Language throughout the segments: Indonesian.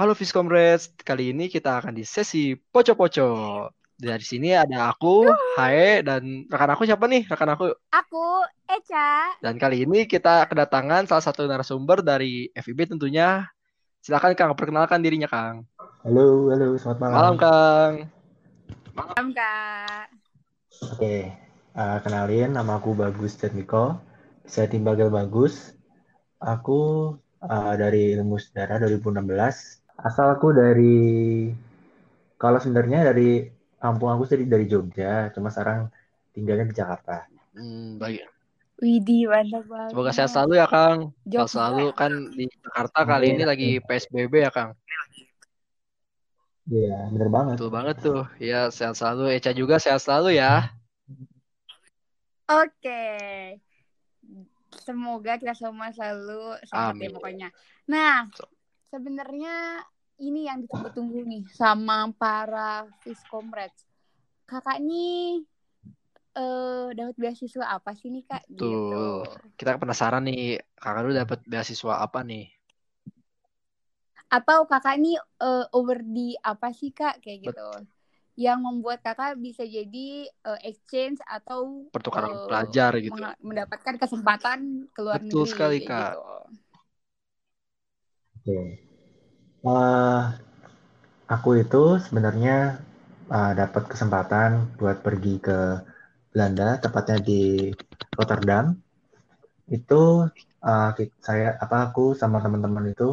Halo Fiskomrades, kali ini kita akan di sesi poco-poco. Dari sini ada aku, Hae, dan rekan aku siapa nih? Rekan aku. Aku Eca. Dan kali ini kita kedatangan salah satu narasumber dari FIB tentunya. Silakan Kang, perkenalkan dirinya Kang. Halo, halo, selamat malam. Malam Kang. Malam Kak. Oke, uh, kenalin nama aku Bagus Miko. Saya tim Bagel Bagus. Aku uh, dari ilmu sejarah 2016 asal aku dari kalau sebenarnya dari kampung aku dari dari Jogja, cuma sekarang tinggalnya di Jakarta. Hmm, baik. Widih, mantap banget. Semoga sehat selalu ya Kang. Jogja. Sehat selalu kan di Jakarta kali ini lagi PSBB ya Kang. Iya, bener banget. Betul banget tuh. Ya sehat selalu. Eca juga sehat selalu ya. Oke. Semoga kita semua selalu sehat ya pokoknya. Nah, sebenarnya ini yang ditunggu-tunggu nih sama para Fiskomrades. Kakak nih eh dapat beasiswa apa sih nih Kak? Gitu. Tuh. Kita penasaran nih, Kakak lu dapat beasiswa apa nih? Atau kakak nih eh, over di apa sih Kak kayak gitu. Yang membuat kakak bisa jadi eh, exchange atau Pertukaran eh, pelajar gitu. mendapatkan kesempatan ke luar Betul negeri sekali, kayak Kak. gitu. Oke. Eh, aku itu sebenarnya eh, dapat kesempatan buat pergi ke Belanda, tepatnya di Rotterdam. Itu ki- saya apa aku sama teman-teman itu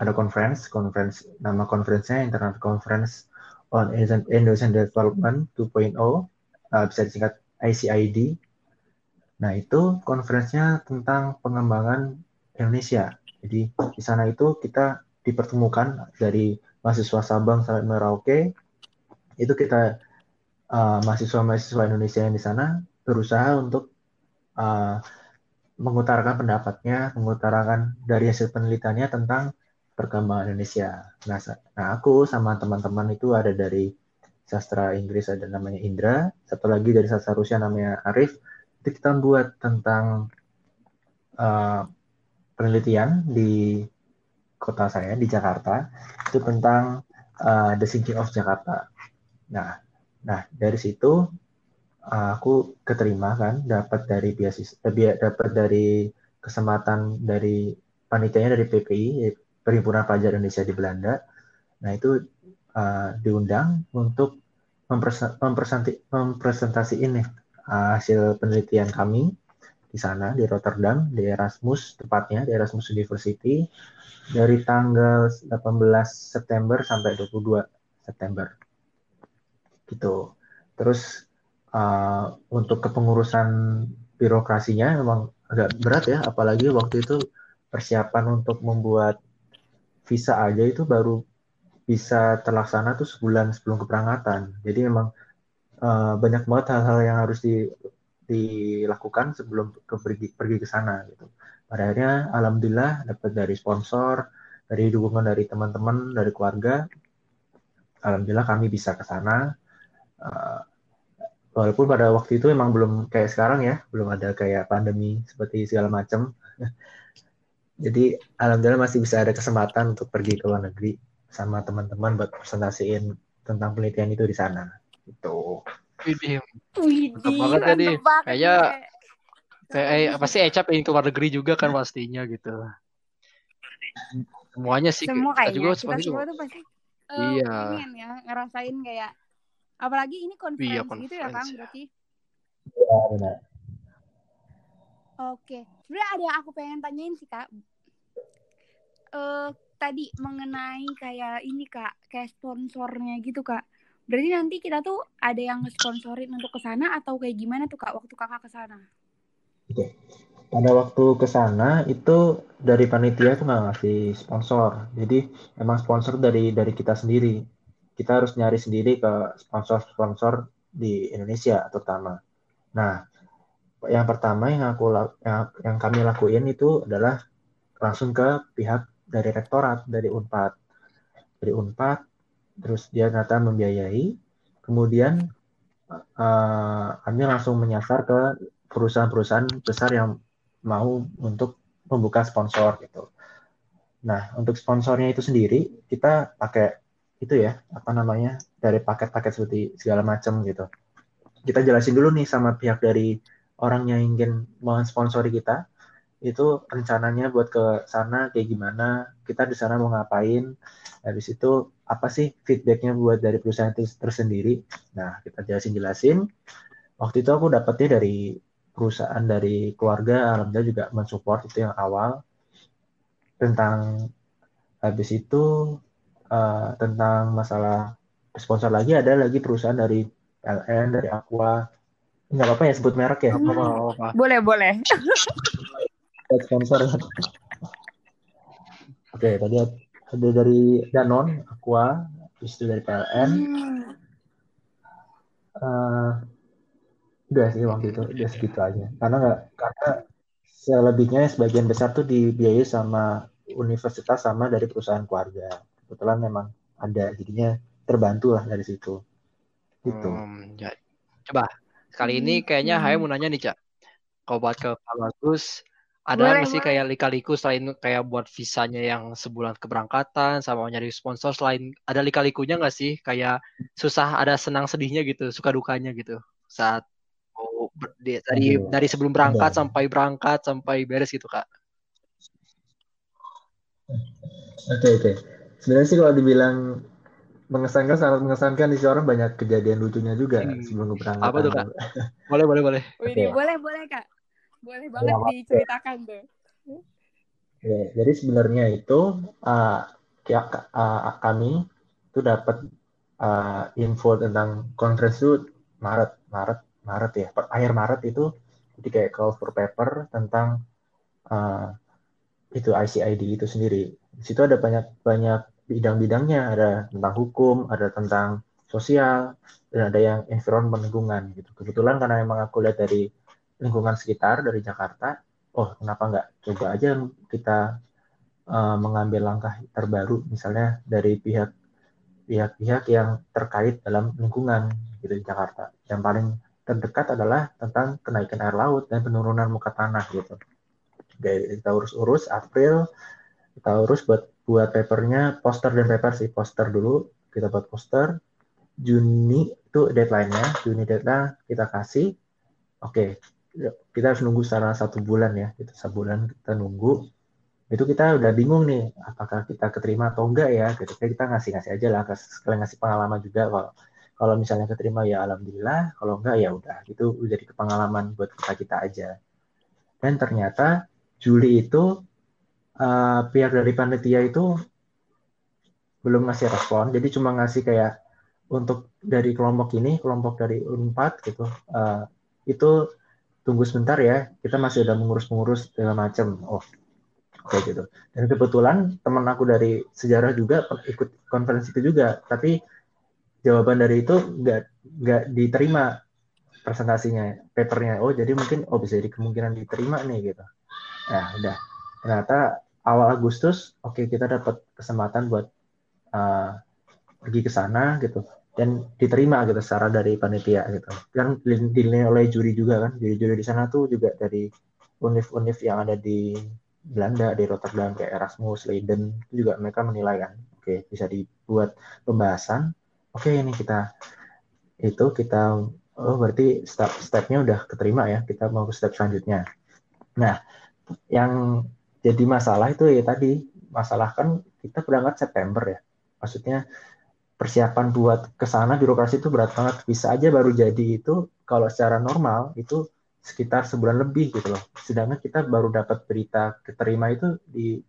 ada conference, conference nama conference-nya Internet Conference on Indonesian Development 2.0, eh, bisa disingkat ICID. Nah, itu konferensinya tentang pengembangan Indonesia. Jadi di sana itu kita dipertemukan dari mahasiswa Sabang sampai Merauke. Itu kita uh, mahasiswa-mahasiswa Indonesia yang di sana berusaha untuk uh, mengutarakan pendapatnya, mengutarakan dari hasil penelitiannya tentang perkembangan Indonesia. Nah, nah, aku sama teman-teman itu ada dari sastra Inggris ada namanya Indra, satu lagi dari sastra Rusia namanya Arif. Itu kita buat tentang uh, penelitian di kota saya di Jakarta itu tentang uh, the sinking of Jakarta. Nah, nah dari situ uh, aku keterima kan dapat dari beasiswa eh, dapat dari kesempatan dari panitianya dari PPI Perhimpunan Pelajar Indonesia di Belanda. Nah itu uh, diundang untuk mempresen- mempresenti- mempresentasiin nih uh, hasil penelitian kami di sana di Rotterdam di Erasmus tepatnya di Erasmus University dari tanggal 18 September sampai 22 September. Gitu. Terus uh, untuk kepengurusan birokrasinya memang agak berat ya apalagi waktu itu persiapan untuk membuat visa aja itu baru bisa terlaksana tuh sebulan sebelum keberangkatan. Jadi memang uh, banyak banget hal-hal yang harus di dilakukan sebelum ke pergi pergi ke sana gitu. Pada akhirnya alhamdulillah dapat dari sponsor, dari dukungan dari teman-teman, dari keluarga. Alhamdulillah kami bisa ke sana. Uh, walaupun pada waktu itu memang belum kayak sekarang ya, belum ada kayak pandemi seperti segala macam. Jadi alhamdulillah masih bisa ada kesempatan untuk pergi ke luar negeri sama teman-teman buat presentasiin tentang penelitian itu di sana. Itu. Widih, Widih, Mantap banget ya, Di. mantap banget Kayaknya- nih, Kak. kayak eh, pasti Eca pengen ke luar negeri juga kan pastinya gitu. Semuanya sih. semua kita kayaknya juga kita seperti itu. semua tuh pasti eh, Iya. pengen ya ngerasain kayak apalagi ini conference Iya, gitu ya Kang conference. berarti Ya, benar. oke sebenarnya ada yang aku pengen tanyain sih Kak eh tadi mengenai kayak ini Kak kayak sponsornya gitu Kak berarti nanti kita tuh ada yang sponsorin untuk ke sana atau kayak gimana tuh Kak waktu Kakak ke sana Pada waktu ke sana itu dari panitia tuh nggak ngasih sponsor. Jadi emang sponsor dari dari kita sendiri. Kita harus nyari sendiri ke sponsor-sponsor di Indonesia terutama. Nah, yang pertama yang aku yang, yang kami lakuin itu adalah langsung ke pihak dari rektorat dari Unpad dari Unpad terus dia ternyata membiayai kemudian uh, kami langsung menyasar ke perusahaan-perusahaan besar yang mau untuk membuka sponsor gitu. Nah, untuk sponsornya itu sendiri kita pakai itu ya, apa namanya? dari paket-paket seperti segala macam gitu. Kita jelasin dulu nih sama pihak dari orang yang ingin mensponsori kita itu rencananya buat ke sana kayak gimana, kita di sana mau ngapain, habis itu apa sih feedbacknya buat dari perusahaan itu tersendiri. Nah, kita jelasin-jelasin. Waktu itu aku dapetnya dari perusahaan dari keluarga, alhamdulillah juga mensupport itu yang awal. Tentang habis itu uh, tentang masalah sponsor lagi ada lagi perusahaan dari LN, dari Aqua. Nggak apa-apa ya sebut merek ya? Hmm. Boleh, boleh. sponsor. Oke, tadi ada dari Danon, Aqua, habis itu dari PLN. Hmm. Uh, udah sih waktu itu udah segitu aja. Karena nggak karena selebihnya sebagian besar tuh dibiayai sama universitas sama dari perusahaan keluarga. Kebetulan memang ada, jadinya terbantu lah dari situ. Gitu. Hmm, ya. Coba kali ini kayaknya Hai mau nanya nih cak. Kau buat ke Pak Bagus, ada nggak sih kayak lika-liku selain kayak buat visanya yang sebulan keberangkatan sama nyari sponsor selain ada lika-likunya nggak sih kayak susah ada senang sedihnya gitu suka dukanya gitu saat oh, dari dari, dari sebelum berangkat ada. sampai berangkat sampai beres gitu kak oke okay, oke okay. sebenarnya sih kalau dibilang mengesankan sangat mengesankan di orang banyak kejadian lucunya juga hmm. sebelum keberangkatan apa tuh kak boleh boleh boleh okay. boleh boleh kak boleh banget ya, diceritakan tuh. Ya, jadi sebenarnya itu uh, ya, uh, kami itu dapat uh, info tentang conference itu Maret, Maret, Maret ya, per akhir Maret itu jadi kayak call for paper tentang uh, itu ICID itu sendiri. Di situ ada banyak banyak bidang-bidangnya, ada tentang hukum, ada tentang sosial, dan ada yang environment lingkungan gitu. Kebetulan karena memang aku lihat dari lingkungan sekitar dari Jakarta, oh kenapa nggak coba aja kita uh, mengambil langkah terbaru, misalnya dari pihak pihak-pihak yang terkait dalam lingkungan gitu di Jakarta. Yang paling terdekat adalah tentang kenaikan air laut dan penurunan muka tanah gitu. Oke, kita urus-urus April, kita urus buat buat papernya, poster dan paper sih poster dulu, kita buat poster. Juni itu deadline-nya, Juni deadline kita kasih. Oke, kita harus nunggu secara satu bulan ya. Itu sebulan kita nunggu. Itu kita udah bingung nih apakah kita keterima atau enggak ya gitu. Kita ngasih ngasih aja lah sekalian ngasih pengalaman juga. Kalau kalau misalnya keterima ya alhamdulillah. Kalau enggak ya udah. Itu jadi pengalaman buat kita kita aja. Dan ternyata Juli itu uh, pihak dari panitia itu belum ngasih respon. Jadi cuma ngasih kayak untuk dari kelompok ini kelompok dari unpad gitu. Uh, itu tunggu sebentar ya, kita masih ada mengurus-mengurus segala macam. Oh, oke gitu. Dan kebetulan teman aku dari sejarah juga ikut konferensi itu juga, tapi jawaban dari itu nggak nggak diterima presentasinya, papernya. Oh, jadi mungkin oh bisa jadi kemungkinan diterima nih gitu. Nah, udah. Ternyata awal Agustus, oke okay, kita dapat kesempatan buat uh, pergi ke sana gitu dan diterima gitu secara dari panitia gitu. Kan dinilai oleh juri juga kan. Juri-juri di sana tuh juga dari univ-univ yang ada di Belanda di Rotterdam kayak Erasmus Leiden juga mereka menilai kan. Oke bisa dibuat pembahasan. Oke ini kita itu kita oh berarti step stepnya udah keterima ya. Kita mau ke step selanjutnya. Nah yang jadi masalah itu ya tadi. Masalah kan kita berangkat September ya. Maksudnya persiapan buat ke sana birokrasi itu berat banget. Bisa aja baru jadi itu kalau secara normal itu sekitar sebulan lebih gitu loh. Sedangkan kita baru dapat berita keterima itu di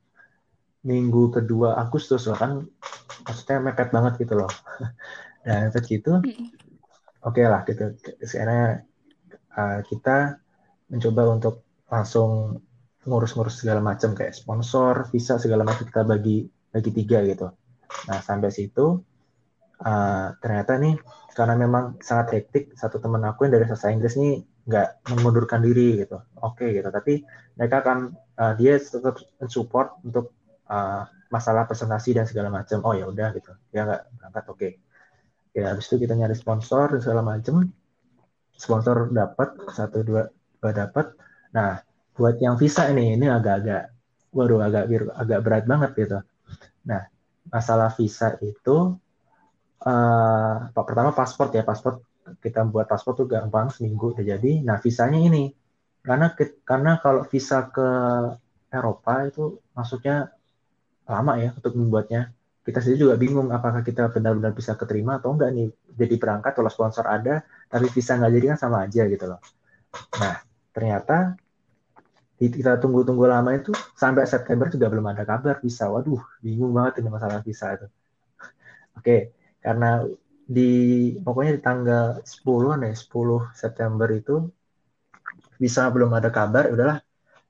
minggu kedua Agustus loh kan maksudnya mepet banget gitu loh. Dan begitu oke okay lah gitu. Sekarang uh, kita mencoba untuk langsung ngurus-ngurus segala macam kayak sponsor, visa segala macam kita bagi bagi tiga gitu. Nah sampai situ uh, ternyata nih karena memang sangat hektik satu teman aku yang dari bahasa Inggris nih nggak mengundurkan diri gitu. Oke okay, gitu tapi mereka akan uh, dia tetap support untuk uh, masalah presentasi dan segala macam. Oh ya udah gitu. Ya nggak berangkat oke. Okay. ya habis itu kita nyari sponsor dan segala macam sponsor dapat satu dua dua dapat. Nah buat yang visa ini ini agak-agak waduh agak agak berat banget gitu. Nah masalah visa itu uh, pertama paspor ya paspor kita buat paspor tuh gampang seminggu udah jadi nah visanya ini karena karena kalau visa ke Eropa itu masuknya lama ya untuk membuatnya. Kita sendiri juga bingung apakah kita benar-benar bisa keterima atau enggak nih. Jadi berangkat kalau sponsor ada, tapi visa nggak jadi kan sama aja gitu loh. Nah, ternyata kita tunggu-tunggu lama itu sampai September juga belum ada kabar visa. Waduh, bingung banget ini masalah visa itu. Oke, karena di pokoknya di tanggal 10 ya, 10 September itu bisa belum ada kabar, udahlah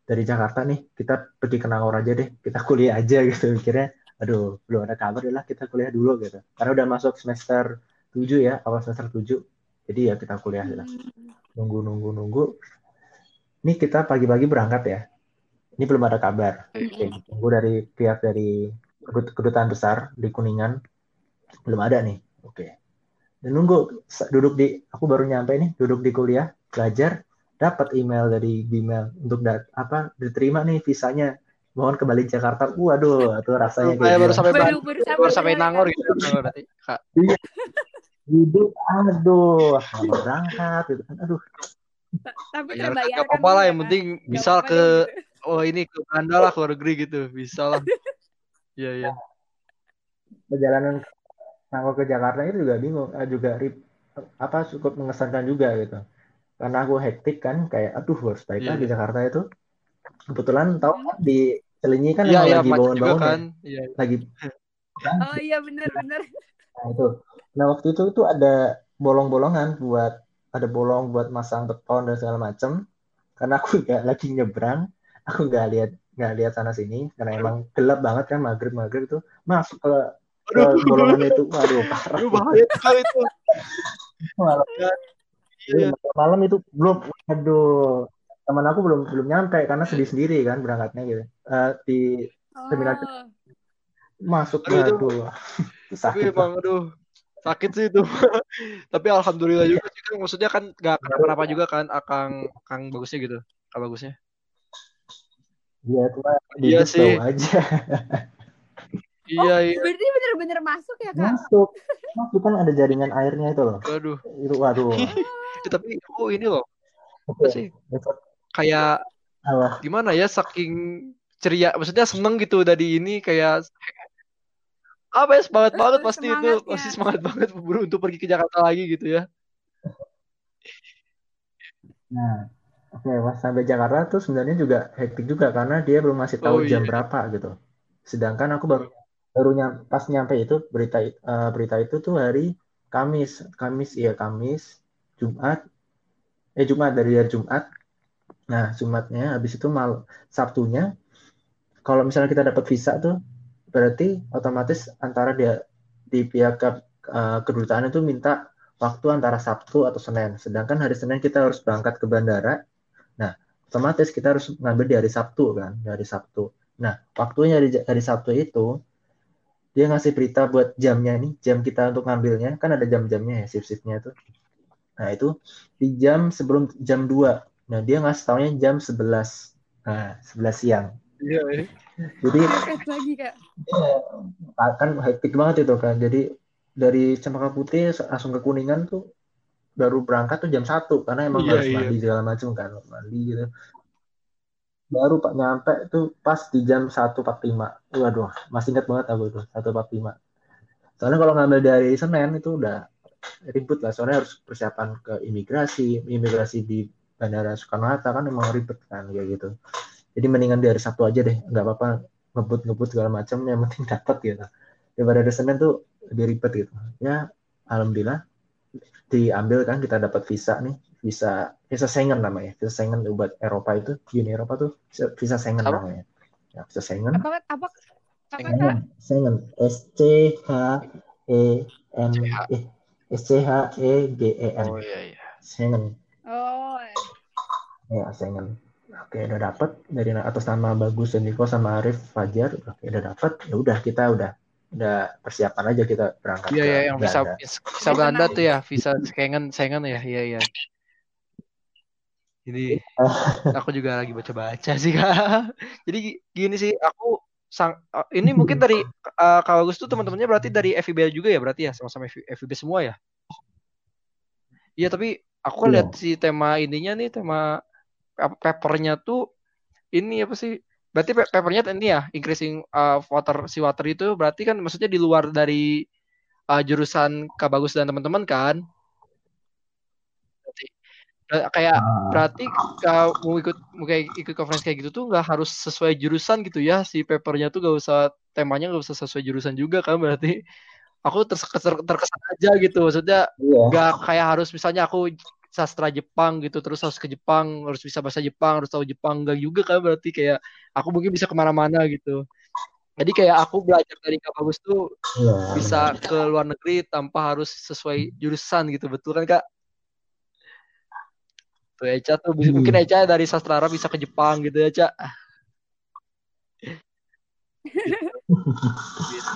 dari Jakarta nih kita pergi ke Nangor aja deh kita kuliah aja gitu mikirnya aduh belum ada kabar lah kita kuliah dulu gitu. Karena udah masuk semester 7 ya awal semester 7 jadi ya kita kuliah gitu. nunggu nunggu nunggu. Ini kita pagi-pagi berangkat ya. Ini belum ada kabar. Oke, tunggu dari pihak dari kedutaan besar di Kuningan belum ada nih oke dan nunggu duduk di aku baru nyampe nih duduk di kuliah belajar dapat email dari Gmail untuk dat apa diterima nih visanya mohon kembali Jakarta. Waduh, itu rasanya kayak baru sampai baru, baru, baru sampai Nangor gitu berarti. Iya. Hidup, aduh, berangkat gitu kan. Aduh. Tapi ya, terbayarkan. apa-apa lah, yang penting bisa ke oh ini ke Anda lah ke luar negeri gitu, bisa lah. Iya, iya. Perjalanan Nangor ke Jakarta itu juga bingung, eh, juga apa cukup mengesankan juga gitu karena aku hektik kan kayak aduh harus balik yeah. lagi iya. Jakarta itu kebetulan tahu kan di Selinyi kan yeah, yeah, lagi bangun-bangun kan. ya. Yeah. lagi oh iya benar-benar nah itu nah waktu itu tuh ada bolong-bolongan buat ada bolong buat masang beton dan segala macem karena aku nggak lagi nyebrang aku nggak lihat nggak lihat sana sini karena emang gelap banget kan maghrib maghrib itu masuk ke, ke bolongan itu waduh parah bahaya itu. Iya. malam itu belum aduh teman aku belum belum nyampe karena sedih sendiri kan berangkatnya gitu. Uh, di oh. seminar masuk aduh, aduh. sakit tapi emang aduh. Sakit sih itu. Tapi alhamdulillah juga sih kan maksudnya kan nggak kenapa-napa juga kan akang akang bagusnya gitu. Akang bagusnya. Iya cuma iya sih. aja Iya, oh, iya. Berarti bener-bener masuk ya, Kak? Masuk. Masuk kan ada jaringan airnya itu loh. Waduh. Itu waduh. ya, tapi oh ini loh. Apa sih? Kayak apa? gimana ya saking ceria, maksudnya seneng gitu dari ini kayak apa ya semangat banget pasti itu ya. pasti semangat banget untuk pergi ke Jakarta lagi gitu ya. Nah, oke okay, pas sampai Jakarta tuh sebenarnya juga hektik juga karena dia belum masih tahu oh, jam iya. berapa gitu. Sedangkan aku baru baru nyam, pas nyampe itu berita uh, berita itu tuh hari Kamis. Kamis iya Kamis Jumat. Eh Jumat dari hari Jumat. Nah Jumatnya habis itu mal Sabtunya kalau misalnya kita dapat visa tuh berarti otomatis antara dia di pihak uh, kedutaan itu minta waktu antara Sabtu atau Senin. Sedangkan hari Senin kita harus berangkat ke bandara. Nah otomatis kita harus ngambil di hari Sabtu kan dari Sabtu. Nah waktunya dari hari Sabtu itu dia ngasih berita buat jamnya nih, jam kita untuk ngambilnya, kan ada jam-jamnya ya, shift-shiftnya tuh. Nah, itu di jam sebelum jam 2. Nah, dia ngasih taunya jam 11. Nah, 11 siang. Iya, iya. Jadi lagi, Kak. Ya, kan hektik banget itu kan. Jadi dari Cempaka Putih langsung ke Kuningan tuh baru berangkat tuh jam 1 karena emang iya, harus iya. mandi segala macam kan, mandi gitu baru pak nyampe tuh pas di jam 1.45 waduh masih ingat banget aku tuh 1.45 soalnya kalau ngambil dari Senin itu udah ribut lah. Soalnya harus persiapan ke imigrasi. Imigrasi di Bandara Soekarno Hatta kan emang ribet kan kayak gitu. Jadi mendingan dari Sabtu aja deh. Nggak apa-apa ngebut ngebut segala macam yang penting dapat gitu. Daripada dari Senin tuh lebih ribet gitu. Ya alhamdulillah diambil kan kita dapat visa nih visa visa Schengen namanya. Visa Schengen buat Eropa itu Uni Eropa tuh visa Schengen apa? namanya. Ya visa Schengen. Apa apa? Schengen. Schengen. S C H E N E. S C H. E G E N. Oh iya iya. Schengen. Oh ya Schengen. Oke udah dapet. Dari atas nama Bagus dan Niko sama Arif Fajar. Oke udah dapet. Ya udah kita udah udah persiapan aja kita berangkat Iya ke ya yang visa visa Belanda tuh ya, visa Schengen Schengen ya. Iya iya. Jadi aku juga lagi baca-baca sih Kak. Jadi gi- gini sih, aku sang eh, ini mungkin dari eh, Kak Bagus tuh teman-temannya berarti dari FIB juga ya berarti ya, sama-sama FIB semua ya. Iya, tapi aku Iya. lihat si tema ininya nih, tema papernya tuh ini apa sih? Berarti pe- papernya ini ya, increasing uh, water si water itu berarti kan maksudnya di luar dari uh, jurusan Kak Bagus dan teman-teman kan? Ber- kayak Ah, berarti kalau mau ikut mau kayak ikut conference kayak gitu tuh nggak harus sesuai jurusan gitu ya? Si papernya tuh gak usah temanya nggak usah sesuai jurusan juga kan berarti? Aku ter- ter- terkesan aja gitu maksudnya iya. nggak kayak harus misalnya aku sastra Jepang gitu terus harus ke Jepang harus bisa bahasa Jepang harus tahu Jepang enggak juga kan berarti? Kayak aku mungkin bisa ke mana-mana gitu. Jadi kayak aku belajar dari Kak Bagus tuh iya. bisa ke luar negeri tanpa harus sesuai jurusan gitu betul kan Kak tuh Eca tuh bisa- mungkin Hmm. Eca dari sastra Arab bisa ke Jepang gitu ya Eca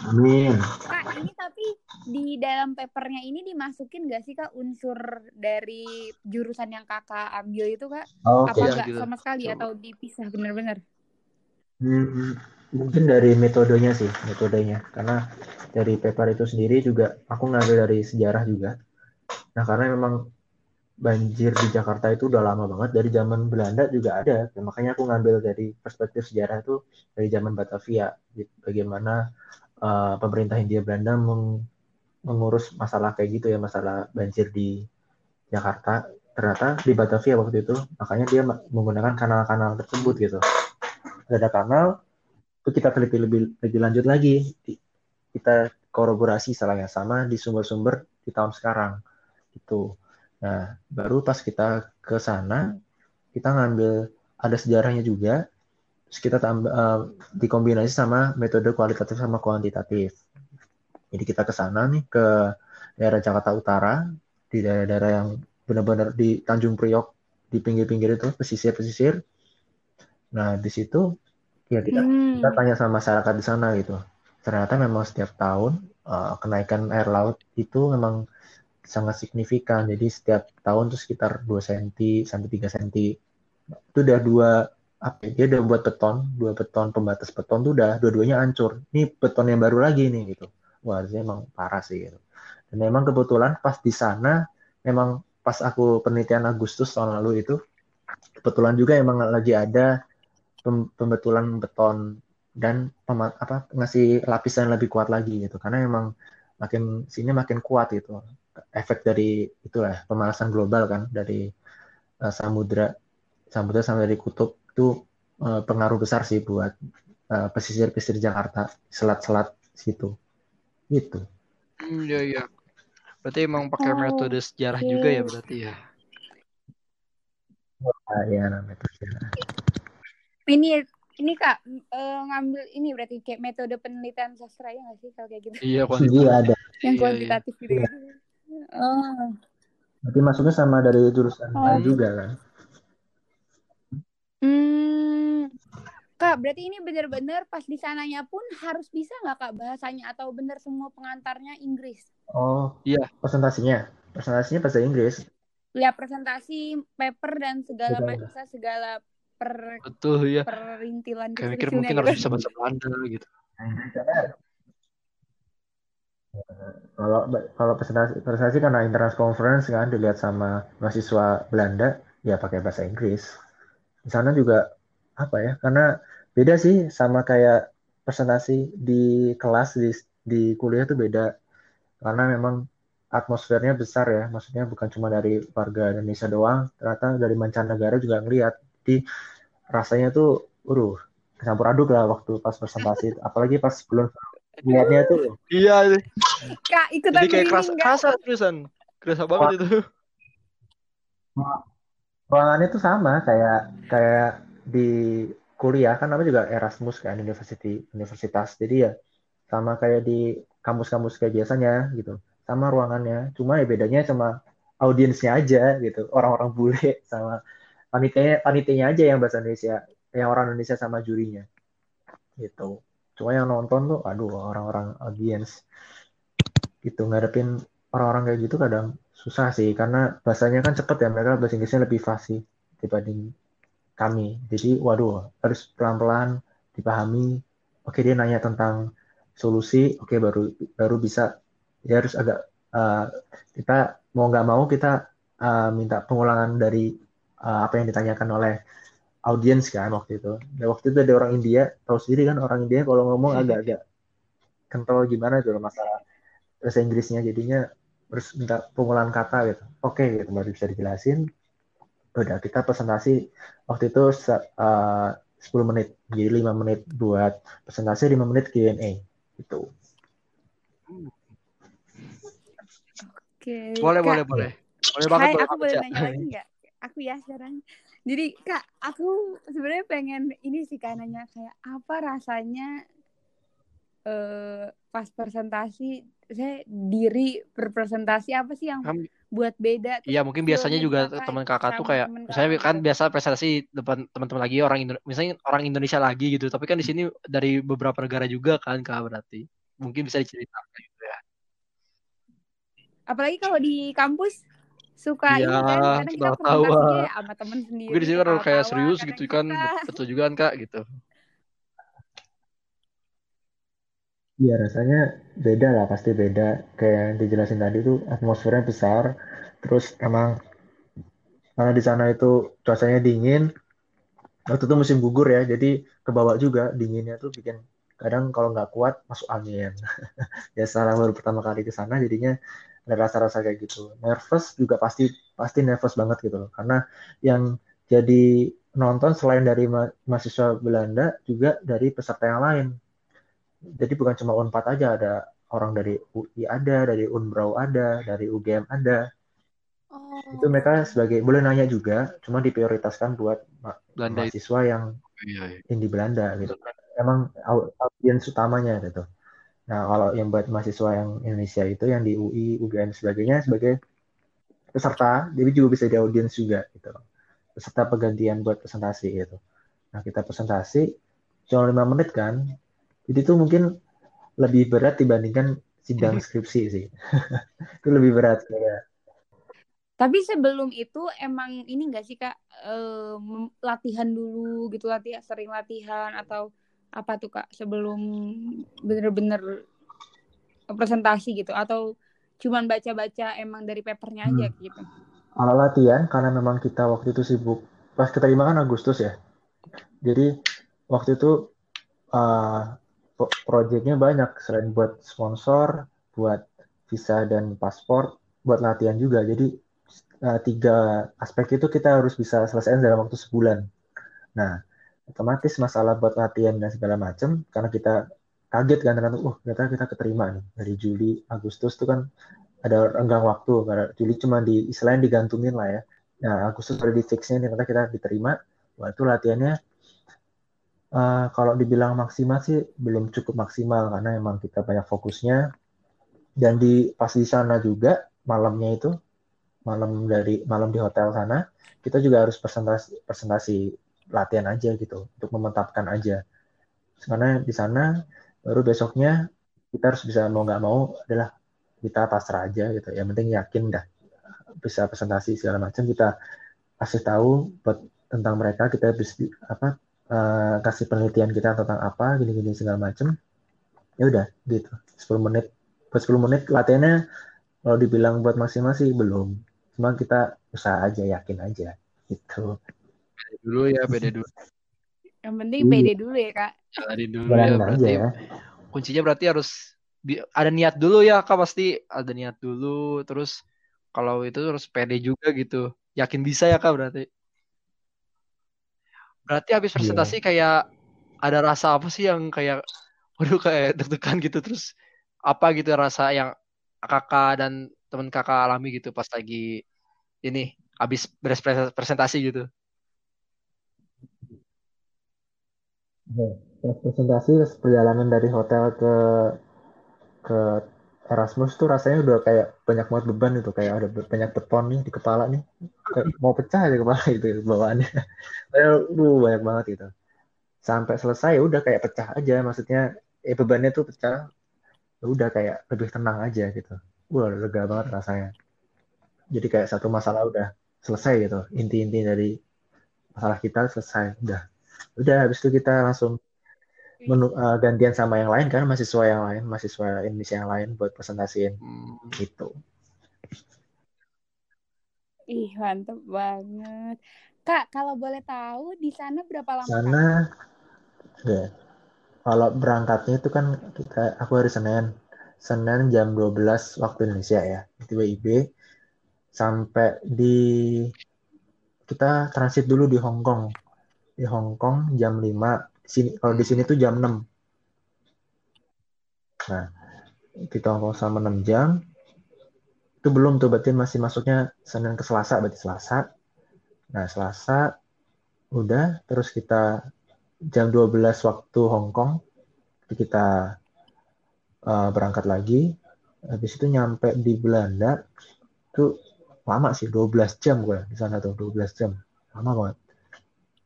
amin Kak, ini tapi di dalam papernya ini dimasukin gak sih Kak unsur dari jurusan yang Kakak ambil itu Kak? oke Apa Iya, enggak gitu. sama sekali Coba. atau dipisah bener-bener? Hmm, mungkin dari metodenya sih, metodenya. Karena dari paper itu sendiri juga aku ngambil dari sejarah juga. Nah, karena memang banjir di Jakarta itu udah lama banget dari zaman Belanda juga ada. Ya, makanya aku ngambil dari perspektif sejarah itu dari zaman Batavia. Gitu. Bagaimana eh, pemerintah Hindia Belanda meng- mengurus masalah kayak gitu ya, masalah banjir di Jakarta. Ternyata di Batavia waktu itu, makanya dia menggunakan kanal-kanal tersebut gitu ada kanal itu kita teliti lebih lebih lanjut lagi kita kolaborasi salah yang sama di sumber-sumber di tahun sekarang itu nah baru pas kita ke sana kita ngambil ada sejarahnya juga terus kita tambah eh, dikombinasi sama metode kualitatif sama kuantitatif jadi kita ke sana nih ke daerah Jakarta Utara di daerah-daerah yang benar-benar di Tanjung Priok di pinggir-pinggir itu pesisir-pesisir Nah, di situ ya kita Hmm. kita tanya sama masyarakat di sana gitu. Ternyata memang setiap tahun uh, kenaikan air laut itu memang sangat signifikan. Jadi setiap tahun tuh sekitar 2 cm sampai 3 cm. Itu udah dua apa ya, dia udah buat beton, dua beton pembatas beton tuh udah dua-duanya hancur. Ini beton yang baru lagi nih gitu. Wah, ini emang parah sih gitu. Dan memang kebetulan pas di sana memang pas aku penelitian Agustus tahun lalu itu kebetulan juga emang lagi ada pem- pembetulan beton dan apa ngasih lapisan lebih kuat lagi gitu karena emang makin sini makin kuat gitu efek dari itulah pemanasan global kan dari uh, samudra samudra sampai dari kutub itu uh, pengaruh besar sih buat uh, pesisir-pesisir Jakarta selat-selat situ gitu Hmm, iya iya. Berarti emang pakai Oh, metode sejarah oke. juga ya berarti ya. Ah, ya namanya sejarah. Ini ini Kak eh, ngambil ini berarti kayak metode penelitian sastra ya nggak sih kalau kayak gitu? Iya Iya kuantitatif. ada Yang Iya iya. kuantitatif gitu. Iya. Oh. berarti masuknya sama dari jurusan Oh. lain juga kan Hmm. Kak, berarti ini bener-bener pas di sananya pun harus bisa nggak Kak bahasanya atau bener semua pengantarnya Inggris? oh Iya. presentasinya presentasinya bahasa Inggris Ya presentasi, paper dan segala Segala. macam segala per Betul ya. perintilan Kayak mikir mungkin harus bisa bahasa Belanda gitu. Kalau kalau presentasi karena international conference kan dilihat sama mahasiswa Belanda ya pakai bahasa Inggris. Di sana juga apa ya? Karena beda sih sama kayak presentasi di kelas di di kuliah tuh beda. Karena memang atmosfernya besar ya. Maksudnya bukan cuma dari warga Indonesia doang, ternyata dari mancanegara juga ngelihat. Jadi rasanya tuh, uh, campur aduk lah waktu pas presentasi. Apalagi pas belum lihatnya tuh Iya. Kak, ikutan Jadi kayak keras merinding nggak? kasar terusan. Kerasa banget itu. ruangannya tuh sama kayak kayak di kuliah kan namanya juga Erasmus kan university universitas jadi ya sama kayak di kampus-kampus kayak biasanya gitu sama ruangannya cuma ya bedanya sama audiensnya aja gitu orang-orang bule sama panitianya panitianya aja yang bahasa Indonesia yang orang Indonesia sama jurinya gitu cuma yang nonton tuh aduh orang-orang audience gitu ngadepin orang-orang kayak gitu kadang susah sih karena bahasanya kan cepet ya mereka bahasa Inggrisnya lebih fasih dibanding kami. Jadi waduh harus pelan-pelan dipahami. Oke dia nanya tentang solusi oke baru baru bisa. Ya harus agak uh, kita mau nggak mau kita uh, minta pengulangan dari uh, apa yang ditanyakan oleh audiens kan waktu itu. Dan waktu itu ada orang India, tahu sendiri kan orang India kalau ngomong agak-agak kental gimana tuh masalah bahasa Inggrisnya jadinya harus minta pengulangan kata gitu. Oke gitu baru bisa dijelasin. Udah kita presentasi waktu itu uh, 10 menit jadi 5 menit buat presentasi 5 menit Q&A gitu. Oke. Boleh, Kak, boleh, boleh. Boleh banget, Hai, boleh aku boleh nanya lagi nggak? Aku ya sekarang. Jadi kak, aku sebenarnya pengen ini sih kak nanya kayak apa rasanya eh pas presentasi, saya diri berpresentasi apa sih yang Kan buat beda? Iya mungkin biasanya juga teman kakak tuh kayak temen misalnya kakak kan gitu. biasa presentasi depan teman-teman lagi orang Indo misalnya orang Indonesia lagi gitu. Tapi kan di sini dari beberapa negara juga kan kak berarti. Mungkin bisa diceritakan gitu ya. Apalagi kalau di kampus suka iya ini kan kadang kita tahu ya sama temen mungkin di sendiri sini kan kayak serius gitu kan kita betul juga kan kak gitu. Iya rasanya beda lah pasti beda. Kayak yang dijelasin tadi tuh atmosfernya besar terus emang karena di sana itu cuacanya dingin waktu itu musim gugur ya jadi kebawa juga dinginnya tuh bikin kadang kalau nggak kuat masuk angin. Ya secara baru pertama kali ke sana jadinya ada rasa-rasa kayak gitu. Nervous juga pasti pasti nervous banget gitu loh. Karena yang jadi nonton selain dari ma- mahasiswa Belanda juga dari peserta yang lain. Jadi bukan cuma Unpad aja ada orang dari UI ada dari Unbrau ada dari UGM ada. Oh. Itu mereka sebagai boleh nanya juga cuma diprioritaskan buat ma- Belanda mahasiswa yang iya, iya. yang di Belanda gitu. Emang au- audiens utamanya gitu nah kalau yang buat mahasiswa yang Indonesia itu yang di UI UGM sebagainya sebagai peserta jadi juga bisa di audiens juga gitu peserta pergantian buat presentasi gitu. Nah kita presentasi cuma lima menit kan jadi itu mungkin lebih berat dibandingkan sidang skripsi sih. Itu lebih berat ya. Tapi sebelum itu emang ini enggak sih Kak? Eh, latihan dulu gitu latihan sering latihan atau apa tuh Kak? Sebelum bener-bener presentasi gitu atau cuman baca-baca emang dari papernya aja Hmm. gitu. Kalau latihan karena memang kita waktu itu sibuk. Pas keterima kan Agustus ya. Jadi waktu itu uh, pro- proyeknya banyak. Selain buat sponsor buat visa dan paspor buat latihan juga. Jadi uh, tiga aspek itu kita harus bisa selesaikan dalam waktu sebulan. Nah otomatis masalah buat latihan dan segala macam karena kita kaget kan ternyata uh ternyata kita keterima nih. Dari Juli Agustus itu kan ada renggang waktu karena Juli cuma di istilahnya digantungin lah ya. Nah Agustus udah di fixnya ternyata kita diterima. Wah itu latihannya uh, kalau dibilang maksimal sih belum cukup maksimal karena emang kita banyak fokusnya. Dan di pas di sana juga malamnya itu malam dari malam di hotel sana kita juga harus presentasi presentasi latihan aja gitu untuk memantapkan aja. Karena di sana baru besoknya kita harus bisa mau nggak mau adalah kita pasrah aja gitu. Yang penting yakin dah bisa presentasi segala macam. Kita kasih tahu buat tentang mereka kita bisa apa uh, kasih penelitian kita tentang apa gini-gini segala macam. Ya udah gitu. 10 menit. Buat 10 menit latihannya kalau dibilang buat maksimal sih belum. Cuma kita usaha aja yakin aja gitu Pede dulu ya pede dulu Yang penting Iya. pede dulu ya Kak. jalanin dulu ya jalanin berarti aja kuncinya berarti harus ada niat dulu ya kak pasti ada niat dulu terus kalau itu harus pede juga gitu yakin bisa ya kak berarti berarti habis Iya. presentasi kayak ada rasa apa sih yang kayak waduh kayak deg-degan gitu terus apa gitu rasa yang kakak dan teman kakak alami gitu pas lagi ini habis beres pres- presentasi gitu Presentasi perjalanan dari hotel ke ke Erasmus tuh rasanya udah kayak banyak banget beban itu kayak ada banyak beton nih di kepala nih. Kayak mau pecah aja kepala itu bawaannya. Kayak uh, banyak banget gitu. Sampai selesai ya udah kayak pecah aja maksudnya eh bebannya tuh pecah. Ya udah kayak lebih tenang aja gitu. Wah lega banget rasanya. Jadi kayak satu masalah udah selesai gitu. Inti-inti dari masalah kita selesai udah udah habis itu kita langsung menu, uh, gantian sama yang lain kan mahasiswa yang lain mahasiswa Indonesia yang lain buat presentasiin. Hmm. gitu. Ih mantep banget. Kak kalau boleh tahu di sana berapa lama sana ya kalau berangkatnya itu kan kita aku hari Senin. Senin jam 12 waktu Indonesia ya di WIB sampai di kita transit dulu di Hong Kong di Hong Kong jam 5 sini kalau di sini tuh jam 6 nah kita ngomong sama 6 jam. Itu belum tuh berarti masih masuknya Senin ke Selasa berarti Selasa. Nah Selasa udah terus kita jam 12 waktu Hong Kong kita uh, berangkat lagi. Habis itu nyampe di Belanda itu lama sih 12 jam gue di sana tuh 12 jam. Lama banget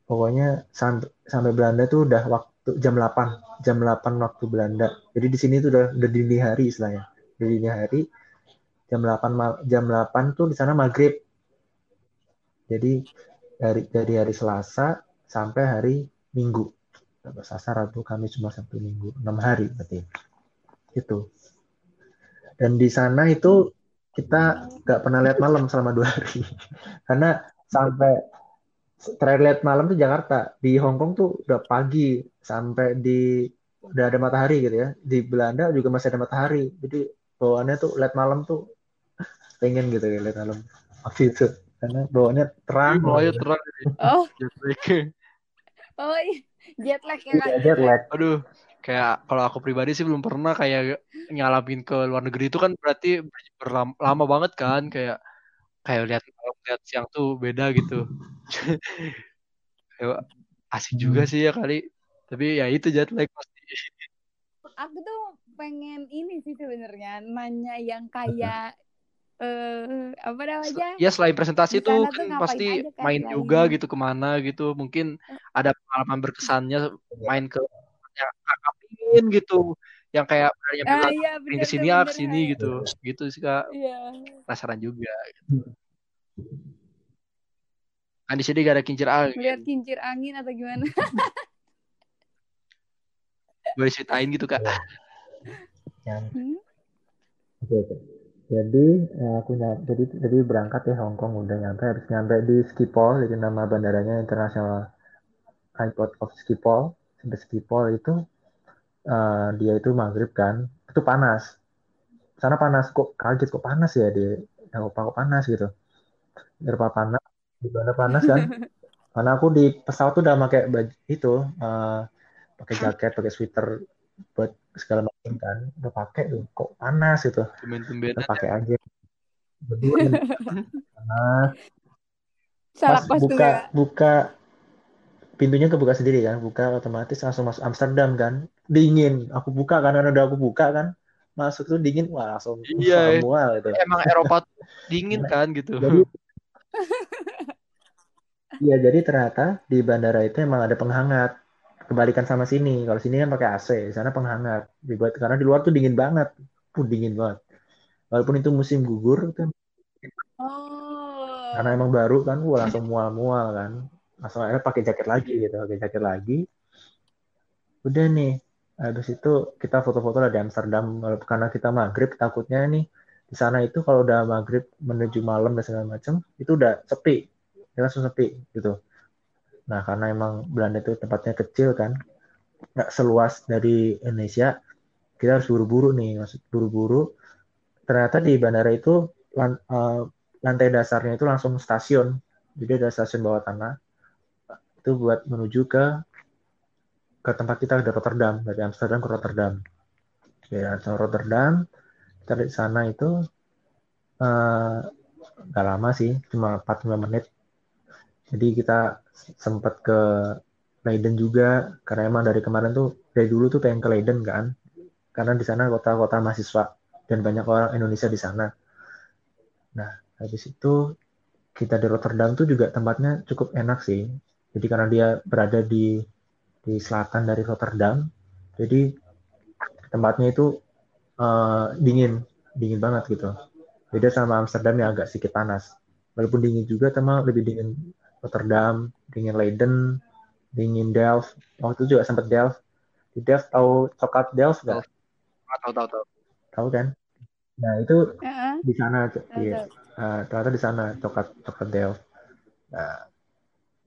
pokoknya sampai sampai Belanda tuh udah waktu jam 8 jam 8 waktu Belanda. Jadi di sini tuh udah udah dini hari istilahnya. Udah dini hari. Jam 8 jam 8 tuh di sana maghrib. Jadi dari dari hari Selasa sampai hari Minggu. Selasa Rabu Kamis cuma Sabtu Minggu. Enam hari berarti. Itu dan di sana itu kita nggak pernah lihat malam selama dua hari. Karena sampai terakhir lihat malam tuh Jakarta. Di Hong Kong tuh udah pagi sampai di udah ada matahari gitu ya. Di Belanda juga masih ada matahari. Jadi bawaannya tuh lihat malam tuh pengen gitu ya lihat malam. Waktu itu. Karena bawaannya terang. Oh ya terang. Oh. Oh iya. Jet lag ya kan jet lag. Aduh kayak kalau aku pribadi sih belum pernah kayak nyalamin ke luar negeri. Itu kan berarti berlama, lama banget kan kayak kayak lihat lihat siang tuh beda gitu. Kayak asik juga hmm. sih ya kali. Tapi ya itu jet lag pasti. Aku tuh pengen ini sih sebenarnya nanya yang kayak eh uh, apa namanya? Ya selain presentasi tuh kan pasti aja, kan, main juga gitu. ke mana gitu. Mungkin ada pengalaman berkesannya main ke yang kakak gitu yang kayak yang ah, iya, ke sini ke sini gitu. Gitu sih kak. Iya. penasaran juga. Gitu. kan di sini gak ada kincir angin. Lihat kincir angin atau gimana? Boleh ceritain gitu kak. Hmm? oke oke. Jadi eh, aku nyampe jadi jadi berangkat ya Hong Kong udah nyampe. Habis nyampe di Schiphol jadi nama bandaranya International Airport of Schiphol. Sampai Schiphol itu uh, dia itu maghrib kan itu panas. Sana panas kok kaget kok panas ya dia? Eropa kok panas gitu. Eropa panas di mana panas kan? Karena aku di pesawat tuh udah pakai baju itu uh, pakai jaket pakai sweater buat segala macam kan. Udah pakai tuh kok panas gitu. Udah pakai aja panas. Salah pas buka buka pintunya kebuka sendiri kan buka otomatis langsung masuk Amsterdam kan. Dingin aku buka kan karena udah aku buka kan. Masuk tuh dingin wah langsung iya semua gitu emang Eropa dingin kan gitu. jadi, Iya jadi ternyata di bandara itu emang ada penghangat. Kebalikan sama sini. Kalau sini kan pakai AC di sana penghangat. Dibuat karena di luar tuh dingin banget. Pun dingin banget. Walaupun itu musim gugur kan oh. karena emang baru kan gua langsung mual-mual kan langsung akhirnya pakai jaket lagi gitu pakai jaket lagi. Udah nih habis itu kita foto-foto lah di Amsterdam. Karena kita maghrib takutnya nih di sana itu kalau udah maghrib menuju malam dan segala macam itu udah sepi. Ya langsung sepi gitu. Nah karena emang Belanda itu tempatnya kecil kan nggak seluas dari Indonesia kita harus buru-buru nih. Maksud buru-buru. Ternyata di bandara itu eh, lantai dasarnya itu langsung stasiun. Jadi ada stasiun bawah tanah itu buat menuju ke ke tempat kita dari Rotterdam dari Amsterdam ke Rotterdam ya Rotterdam kita di sana itu uh, lama sih cuma 45 menit jadi kita sempat ke Leiden juga karena emang dari kemarin tuh dari dulu tuh pengen ke Leiden kan karena di sana kota-kota mahasiswa dan banyak orang Indonesia di sana. Nah, habis itu kita di Rotterdam tuh juga tempatnya cukup enak sih. Jadi karena dia berada di di selatan dari Rotterdam, jadi tempatnya itu uh, dingin, dingin banget gitu. Beda sama Amsterdam yang agak sedikit panas. Walaupun dingin juga, sama lebih dingin Rotterdam, dingin Leiden, dingin Delft. Waktu itu juga sempat Delft. Di Delft tahu coklat Delft nggak? Tahu tahu tahu. Tahu kan? Nah itu uh -uh. di sana, iya. Uh, ternyata di sana coklat coklat Delft. Nah,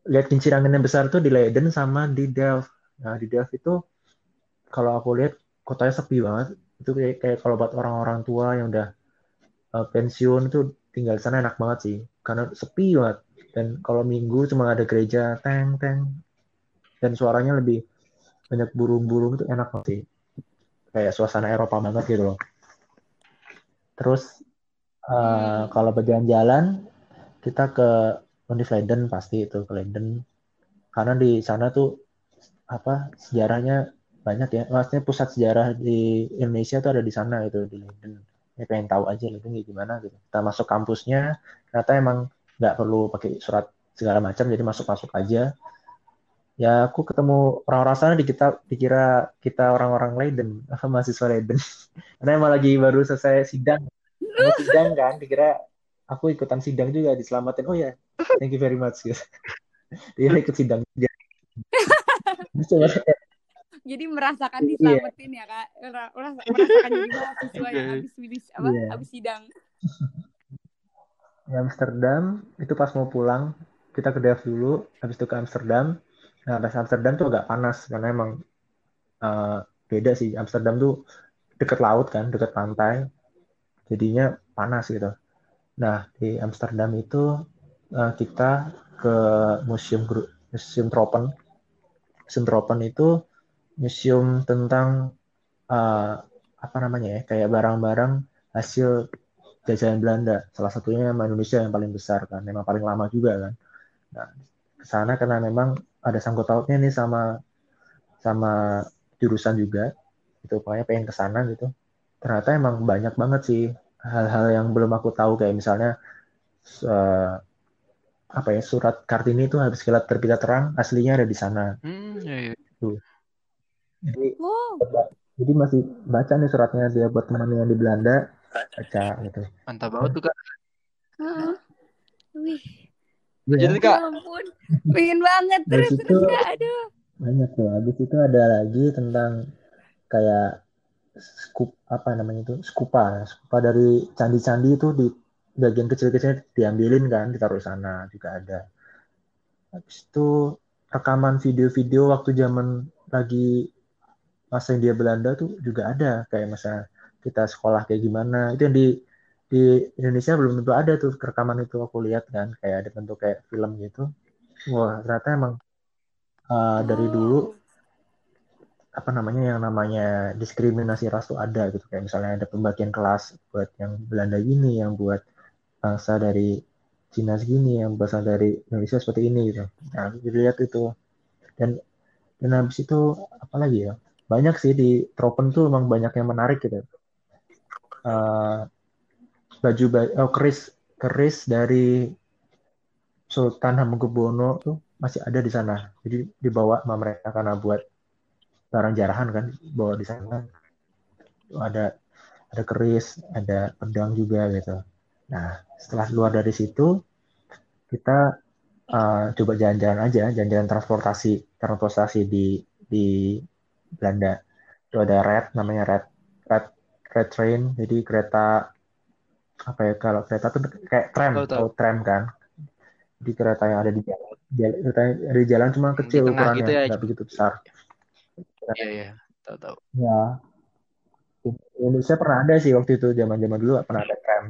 lihat kincir angin yang besar tuh di Leiden sama di Delft. Nah di Delft itu kalau aku lihat kotanya sepi banget. Itu kayak, kayak kalau buat orang-orang tua yang udah uh, pensiun itu tinggal di sana enak banget sih. Karena sepi banget. Dan kalau minggu cuma ada gereja teng teng dan suaranya lebih banyak burung-burung itu enak banget sih. Kayak suasana Eropa banget gitu loh. Terus Uh, kalau berjalan-jalan kita ke Univ Leiden pasti itu ke Leiden karena di sana tuh apa sejarahnya banyak ya. Maksudnya pusat sejarah di Indonesia tuh ada di sana itu di Leiden ya pengen tahu aja Leiden gimana gitu. Kita masuk kampusnya ternyata emang nggak perlu pakai surat segala macam jadi masuk masuk aja. Ya aku ketemu orang-orang sana dikira dikira kita orang-orang Leiden mahasiswa Leiden. Karena emang lagi baru selesai sidang. Sidang kan dikira aku ikutan sidang juga diselamatin. Oh ya thank you very much gitu dia ikut sidang jadi merasakan iya. diselamatin yeah. ya kak merasakan jadi mahasiswa yang habis habis apa yeah. habis sidang di Amsterdam itu pas mau pulang kita ke Delft dulu habis itu ke Amsterdam nah pas Amsterdam tuh agak panas karena emang uh, beda sih Amsterdam tuh deket laut kan deket pantai jadinya panas gitu. Nah di Amsterdam itu uh, kita ke museum museum Tropen. Museum Tropen itu museum tentang uh, apa namanya ya kayak barang-barang hasil jajahan Belanda. Salah satunya yang Indonesia yang paling besar kan, memang paling lama juga kan. Nah ke sana karena memang ada sangkut pautnya nih sama sama jurusan juga itu pokoknya pengen ke sana gitu ternyata emang banyak banget sih hal-hal yang belum aku tahu kayak misalnya uh, apa ya surat kartini itu habis kilat terbit terang aslinya ada di sana. Hmm, iya, iya. Tuh. Jadi wow. jadi masih baca nih suratnya dia buat teman yang di Belanda baca gitu. Mantap banget tuh kak. Uh, wih. Ya. Jadi kak. Ya ampun, pengen banget terus terus aduh. Banyak tuh. Habis itu ada lagi tentang kayak skup apa namanya itu skupa skupa dari candi-candi itu di bagian kecil-kecilnya diambilin kan ditaruh sana juga ada. Habis itu rekaman video-video waktu zaman lagi masa India Belanda tuh juga ada. Kayak masa kita sekolah kayak gimana. Itu yang di di Indonesia belum tentu ada tuh rekaman itu aku lihat kan. Kayak ada bentuk kayak film gitu. Wah ternyata emang uh, dari dulu apa namanya yang namanya diskriminasi ras tuh ada gitu. Kayak misalnya ada pembagian kelas buat yang Belanda gini yang buat bangsa dari Cina segini yang berasal dari Indonesia seperti ini gitu. Nah dilihat itu. Dan dan habis itu apa lagi ya? Banyak sih di Tropen tuh emang banyak yang menarik gitu. Uh, baju baju oh, keris keris dari Sultan Hamengkubuwono tuh masih ada di sana. Jadi dibawa sama mereka karena buat barang jarahan kan bawa di sana. Ada ada keris ada pedang juga gitu nah setelah keluar dari situ kita uh, coba jalan-jalan aja jalan-jalan transportasi transportasi di di Belanda itu ada red namanya red red red train jadi kereta apa ya kalau kereta tuh kayak tram atau tram kan di kereta yang ada di jalan kereta yang ada di jalan cuma kecil ukurannya gitu ya. nggak begitu besar Iya iya, tahu tahu. Ya. Indonesia pernah ada sih waktu itu zaman-zaman dulu pernah ada tram.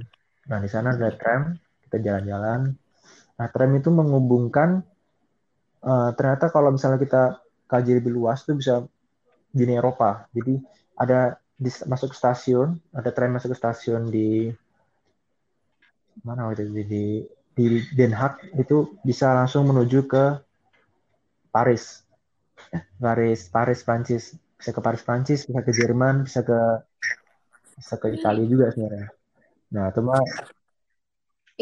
Nah di sana ada tram, kita jalan-jalan. Nah tram itu menghubungkan uh, ternyata kalau misalnya kita kaji lebih luas itu bisa di Eropa. Jadi ada di, masuk stasiun, ada tram masuk ke stasiun di mana waktu itu di di Den Haag itu bisa langsung menuju ke Paris. Paris Paris Prancis bisa ke Paris Prancis bisa ke Jerman bisa ke sekali-kali juga sebenarnya. Nah, cuma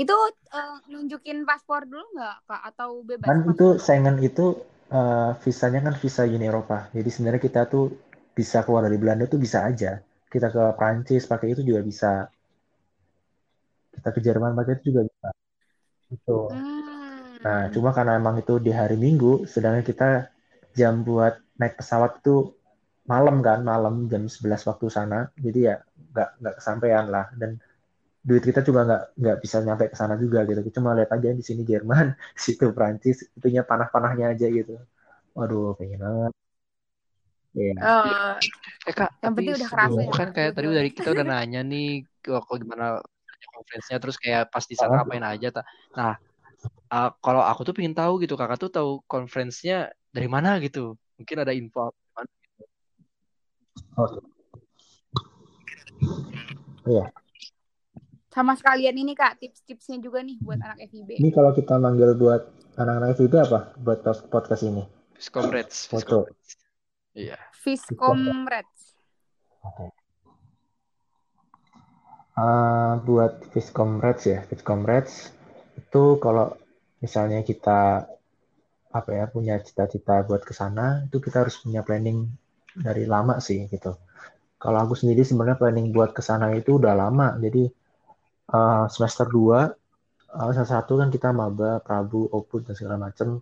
Itu eh, nunjukin paspor dulu nggak kak atau bebas? kan paspor? itu Schengen itu eh, visanya kan visa Uni Eropa. Jadi sebenarnya kita tuh bisa keluar dari Belanda tuh bisa aja. Kita ke Prancis pakai itu juga bisa. Kita ke Jerman pakai itu juga bisa. Itu. Hmm. Nah, cuma karena emang itu di hari Minggu, sedangkan kita jam buat naik pesawat itu malam kan, malam jam 11 waktu sana. Jadi ya nggak nggak kesampaian lah. Dan duit kita juga nggak nggak bisa nyampe ke sana juga gitu. Cuma lihat aja di sini Jerman, situ Prancis, itunya panah-panahnya aja gitu. Waduh, pengen banget. Iya. Eh, Eh kak, Yang tapi penting udah kerasa ya, kan kayak tadi dari kita udah nanya nih kok gimana conference-nya terus kayak pas di sana Oh. ngapain aja ta. Nah, uh, kalau aku tuh pengen tahu gitu kakak tuh tahu conference-nya dari mana gitu. Mungkin ada info apa gimana? Oke. Iya. Sama sekalian ini kak tips-tipsnya juga nih buat anak FIB. Ini kalau kita manggil buat anak-anak FIB apa? Buat podcast ini? Viscomrades, Foto. Iya. Fiscomrades. Oke. Ah, buat Viscomrades ya, Viscomrades itu kalau misalnya kita apa ya punya cita-cita buat ke sana, itu kita harus punya planning dari lama sih gitu. Kalau aku sendiri sebenarnya planning buat ke sana itu udah lama. Jadi ah, semester 2 ah, semester satu kan kita maba, prabu, oput dan segala macem.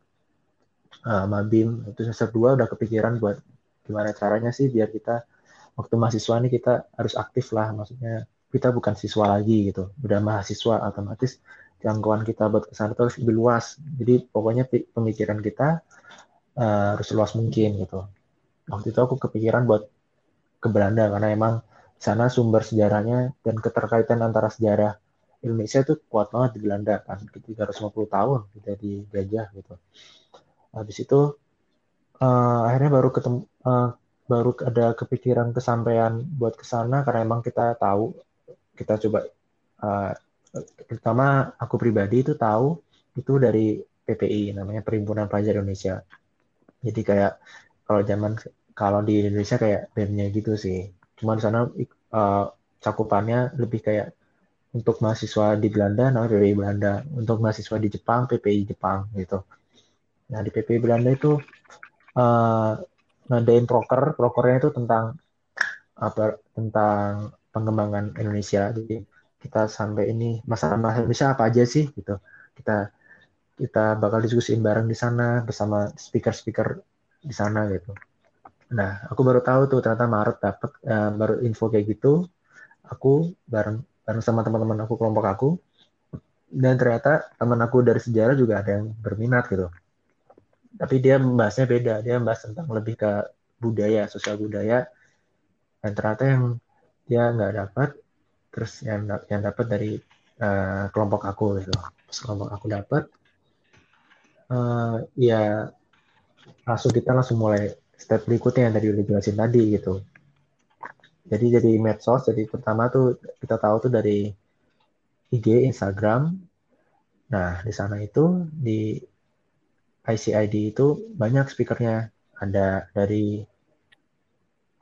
Ah, mabim. Itu semester 2 udah kepikiran buat gimana caranya sih biar kita waktu mahasiswa nih kita harus aktif lah. Maksudnya kita bukan siswa lagi gitu. Udah mahasiswa otomatis jangkauan kita buat ke sana tuh harus lebih luas. Jadi pokoknya pemikiran kita eh, harus luas mungkin gitu. Waktu itu aku kepikiran buat ke Belanda karena emang sana sumber sejarahnya dan keterkaitan antara sejarah Indonesia itu kuat banget di Belanda kan? 350 tahun kita dijajah gitu. Habis itu eh, akhirnya baru ketemu eh, baru ada kepikiran kesampaian buat ke sana karena emang kita tahu kita coba eh, terutama aku pribadi itu tahu itu dari PPI namanya Perhimpunan Pelajar Indonesia. Jadi kayak kalau zaman kalau di Indonesia kayak BEM-nya gitu sih cuma di sana eh, cakupannya lebih kayak untuk mahasiswa di Belanda namanya PPI Belanda. Untuk mahasiswa di Jepang PPI Jepang gitu. Nah di PPI Belanda itu eh, ngadain proker. Prokernya itu tentang apa tentang pengembangan Indonesia. Jadi kita sampai ini masalah-masalah Indonesia apa aja sih gitu. Kita kita bakal diskusiin bareng di sana bersama speaker-speaker di sana gitu nah aku baru tahu tuh ternyata Maret dapat eh, baru info kayak gitu. Aku bareng bareng sama teman-teman aku kelompok aku. Dan ternyata teman aku dari sejarah juga ada yang berminat gitu. Tapi dia membahasnya beda. Dia membahas tentang lebih ke budaya sosial budaya. Dan ternyata yang dia nggak dapat terus yang yang dapat dari eh, kelompok aku gitu. Terus kelompok aku dapat eh, ya langsung kita langsung mulai step berikutnya yang tadi udah jelasin tadi gitu. Jadi jadi medsos jadi pertama tuh kita tahu tuh dari IG Instagram. Nah di sana itu di ICID itu banyak speakernya. Ada dari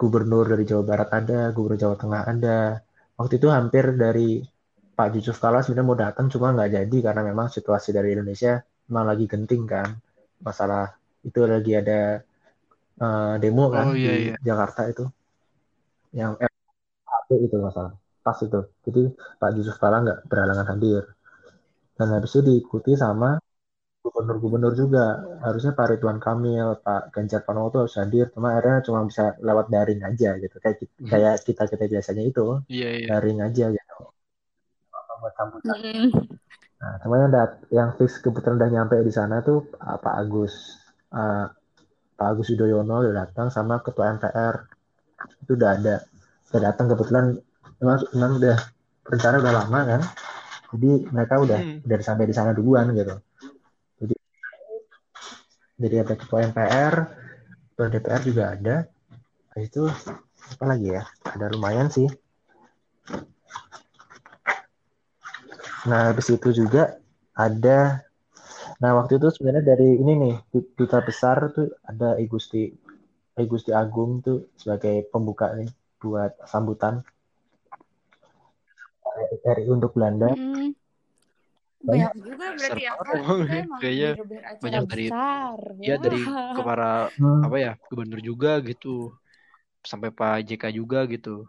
gubernur dari Jawa Barat ada gubernur Jawa Tengah ada. Waktu itu hampir dari Pak Yusuf Kala sebenarnya mau datang cuma nggak jadi karena memang situasi dari Indonesia memang lagi genting kan. Masalah itu lagi ada eh, demo kan Oh, iya, di iya. Jakarta itu. Yang FHP itu masalah pas itu. Jadi Pak Yusuf Kala nggak berhalangan hadir. Dan habis itu diikuti sama gubernur-gubernur juga. Harusnya Pak Ridwan Kamil Pak Ganjar Pranowo tuh harus hadir. Cuma akhirnya cuma bisa lewat daring aja gitu. Kayak Mhm. kayak kita kita biasanya itu. Iya, iya. daring aja gitu. Apa buat sambutan Mm-mm. nah dat yang fix kebetulan udah nyampe di sana tuh uh, Pak Agus. Uh, Pak Agus Yudhoyono udah datang sama Ketua MPR itu udah ada. Udah datang kebetulan memang, memang udah rencana udah lama kan? Jadi mereka udah Hmm. udah sampai di sana duluan gitu. Jadi jadi ada Ketua MPR Ketua DPR juga ada. Habis itu apa lagi ya? Ada lumayan sih. Nah, habis itu juga ada Nah, waktu itu sebenarnya dari ini nih, duta besar tuh ada I Gusti I Gusti Agung tuh sebagai pembuka nih buat sambutan. RI untuk Belanda. Mm-mm. Banyak juga berarti ya kayaknya banyak dari besar. ya dari Wah. ke para Hmm, apa ya gubernur juga gitu sampai Pak JK juga gitu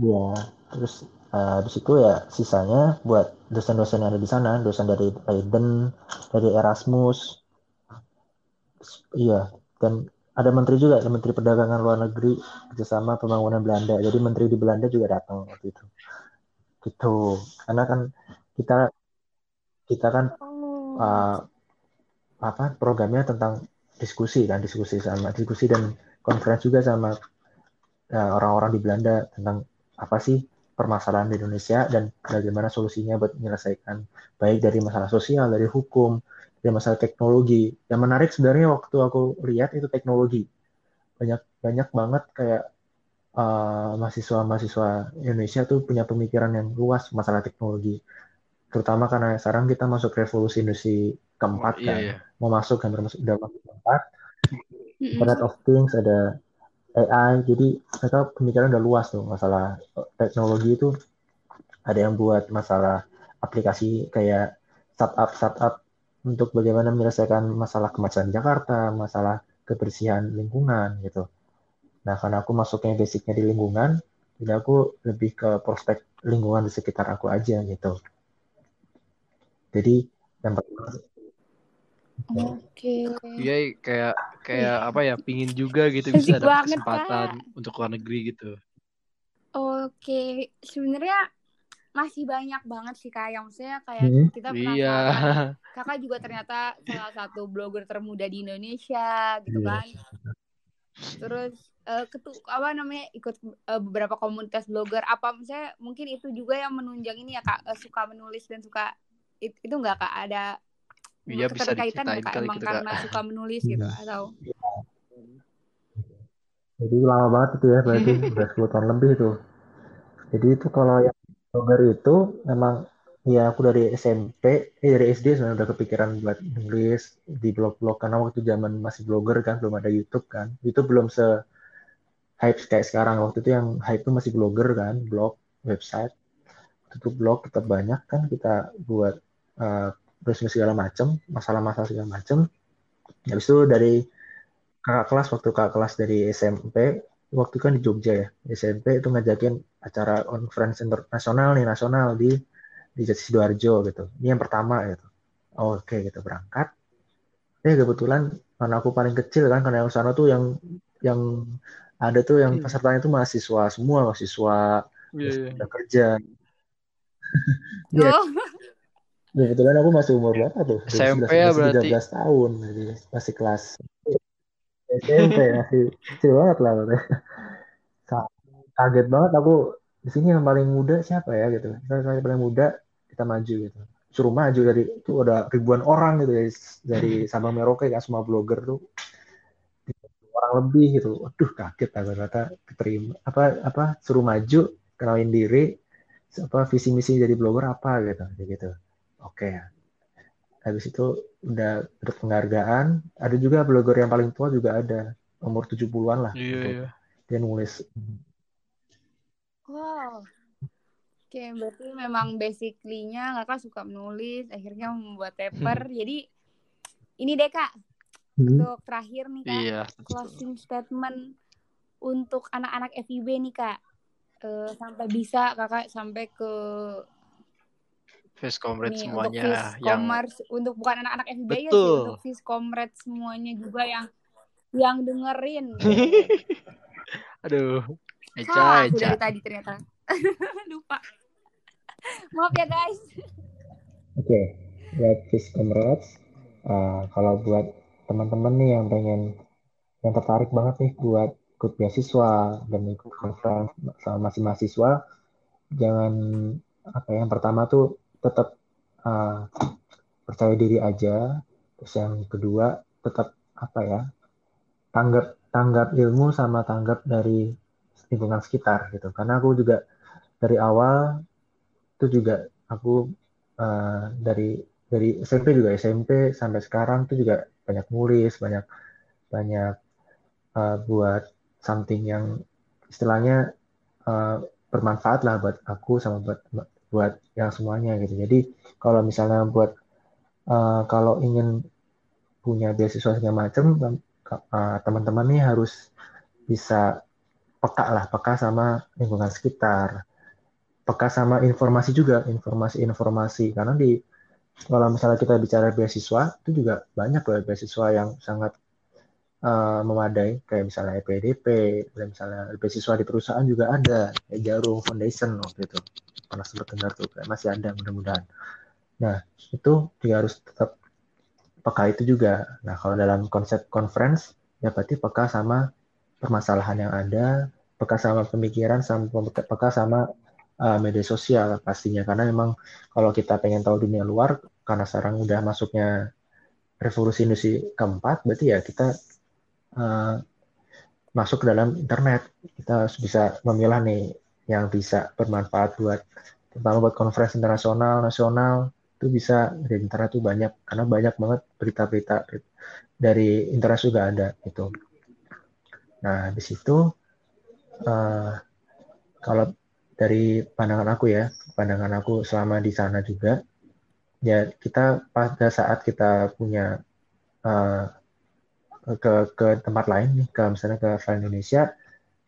ya, terus eh, di situ ya sisanya buat dosen-dosen yang ada di sana, dosen dari Leiden, dari Erasmus, iya, dan ada menteri juga, ada menteri perdagangan luar negeri kerjasama pembangunan Belanda. Jadi menteri di Belanda juga datang waktu itu. Gitu, karena kan kita kita kan uh, apa programnya tentang diskusi kan diskusi sama diskusi dan konferensi juga sama uh, orang-orang di Belanda tentang apa sih permasalahan di Indonesia dan bagaimana solusinya buat menyelesaikan baik dari masalah sosial dari hukum dari masalah teknologi. Yang menarik sebenarnya waktu aku lihat itu teknologi. Banyak banyak banget kayak uh, mahasiswa-mahasiswa Indonesia tuh punya pemikiran yang luas masalah teknologi. Terutama karena sekarang kita masuk revolusi industri keempat Oh, iya, kan. iya. mau masuk kan udah masuk masuk keempat. Internet of Things ada AI jadi mereka pemikiran udah luas tuh masalah teknologi itu ada yang buat masalah aplikasi kayak startup startup untuk bagaimana menyelesaikan masalah kemacetan Jakarta masalah kebersihan lingkungan gitu nah karena aku masuknya basicnya di lingkungan jadi aku lebih ke prospek lingkungan di sekitar aku aja gitu jadi yang pertama Oke. Iya kayak kayak apa ya pingin juga gitu Asik bisa dapat kesempatan Kak. untuk luar negeri gitu. Oke, sebenarnya masih banyak banget sih kak yang maksudnya kayak Hmm. kita iya. penasaran. Kakak juga ternyata salah satu blogger termuda di Indonesia gitu Iya. kan. Terus eh, ketu apa namanya ikut eh, beberapa komunitas blogger. Apa misalnya mungkin itu juga yang menunjang ini ya kak eh, suka menulis dan suka it- itu nggak kak? Ada Iya, bisa diceritain kali emang Kak. karena suka menulis gitu Hmm. atau Jadi lama banget itu ya berarti udah 10 tahun lebih itu. Jadi itu kalau yang blogger itu memang ya aku dari SMP, eh dari SD sebenarnya udah kepikiran buat nulis di blog-blog karena waktu zaman masih blogger kan belum ada YouTube kan. YouTube belum se hype kayak sekarang. Waktu itu yang hype itu masih blogger kan, blog, website. Waktu itu blog tetap banyak kan kita buat uh, terus segala macam, masalah-masalah segala macam. Habis itu dari kakak kelas waktu kakak kelas dari SMP waktu kan di Jogja ya SMP itu ngajakin acara conference internasional nih nasional di di Sidoarjo gitu ini yang pertama gitu oke gitu berangkat eh kebetulan karena aku paling kecil kan karena yang sana tuh yang yang ada tuh yang Hmm. pesertanya itu mahasiswa semua mahasiswa Iya, terus iya. udah kerja Iya. oh kebetulan aku masih umur berapa tuh? SMP 2011, ya berarti. 13 tahun jadi masih kelas. SMP masih kecil banget lah kaget banget aku di sini yang paling muda siapa ya gitu. Saya paling muda kita maju gitu. Suruh maju dari itu ada ribuan orang gitu dari dari Sabang Merauke kan semua blogger tuh. Orang lebih gitu. Waduh kaget lah ternyata keterima apa apa suruh maju kenalin diri apa visi misi jadi blogger apa gitu. Kayak gitu oke habis itu udah dapat penghargaan ada juga blogger yang paling tua juga ada umur 70-an lah Iya, gitu. iya. dia nulis Wow. Oke, berarti memang basically-nya kakak suka menulis, akhirnya membuat paper. Jadi ini deh kak, Hmm. untuk terakhir nih kak, Iya. closing statement untuk anak-anak FIB nih kak. Eh, sampai bisa kakak sampai ke Face comrade nih untuk semuanya Fish yang Commerce untuk bukan anak-anak FIB aja sih, untuk Fish Comrade semuanya juga yang yang dengerin. aduh Eca Salah Eca dari tadi ternyata. Lupa. Maaf ya guys. Oke, buat Fish Comrades, uh, kalau buat teman-teman nih yang pengen, yang tertarik banget nih buat ikut beasiswa dan ikut conference sama masih mahasiswa, jangan apa ya, yang pertama tuh tetap uh, percaya diri aja, terus yang kedua tetap apa ya, tanggap tanggap ilmu sama tanggap dari lingkungan sekitar gitu. Karena aku juga dari awal itu juga aku uh, dari dari SMP juga SMP sampai sekarang tuh juga banyak nulis banyak banyak uh, buat something yang istilahnya uh, bermanfaat lah buat aku sama buat buat yang semuanya gitu. Jadi kalau misalnya buat uh, kalau ingin punya beasiswa segala macam uh, teman-teman nih harus bisa peka lah, peka sama lingkungan sekitar, peka sama informasi juga, informasi-informasi. Karena di kalau misalnya kita bicara beasiswa itu juga banyak loh beasiswa yang sangat uh, memadai. Kayak misalnya EPDP, misalnya beasiswa di perusahaan juga ada kayak Jarum Foundation waktu itu pernah sempat dengar tuh masih ada mudah-mudahan. Nah itu juga harus tetap peka itu juga. Nah kalau dalam konsep conference ya berarti peka sama permasalahan yang ada, peka sama pemikiran, sama peka sama uh, media sosial pastinya karena memang kalau kita pengen tahu dunia luar karena sekarang udah masuknya revolusi industri keempat berarti ya kita uh, masuk ke dalam internet kita harus bisa memilah nih yang bisa bermanfaat buat terutama buat konferensi internasional nasional itu bisa. Dari internet tuh banyak karena banyak banget berita-berita dari internet juga ada itu nah di situ uh, kalau dari pandangan aku ya, pandangan aku selama di sana juga, ya kita pada saat kita punya uh, ke ke tempat lain nih, ke misalnya ke Indonesia,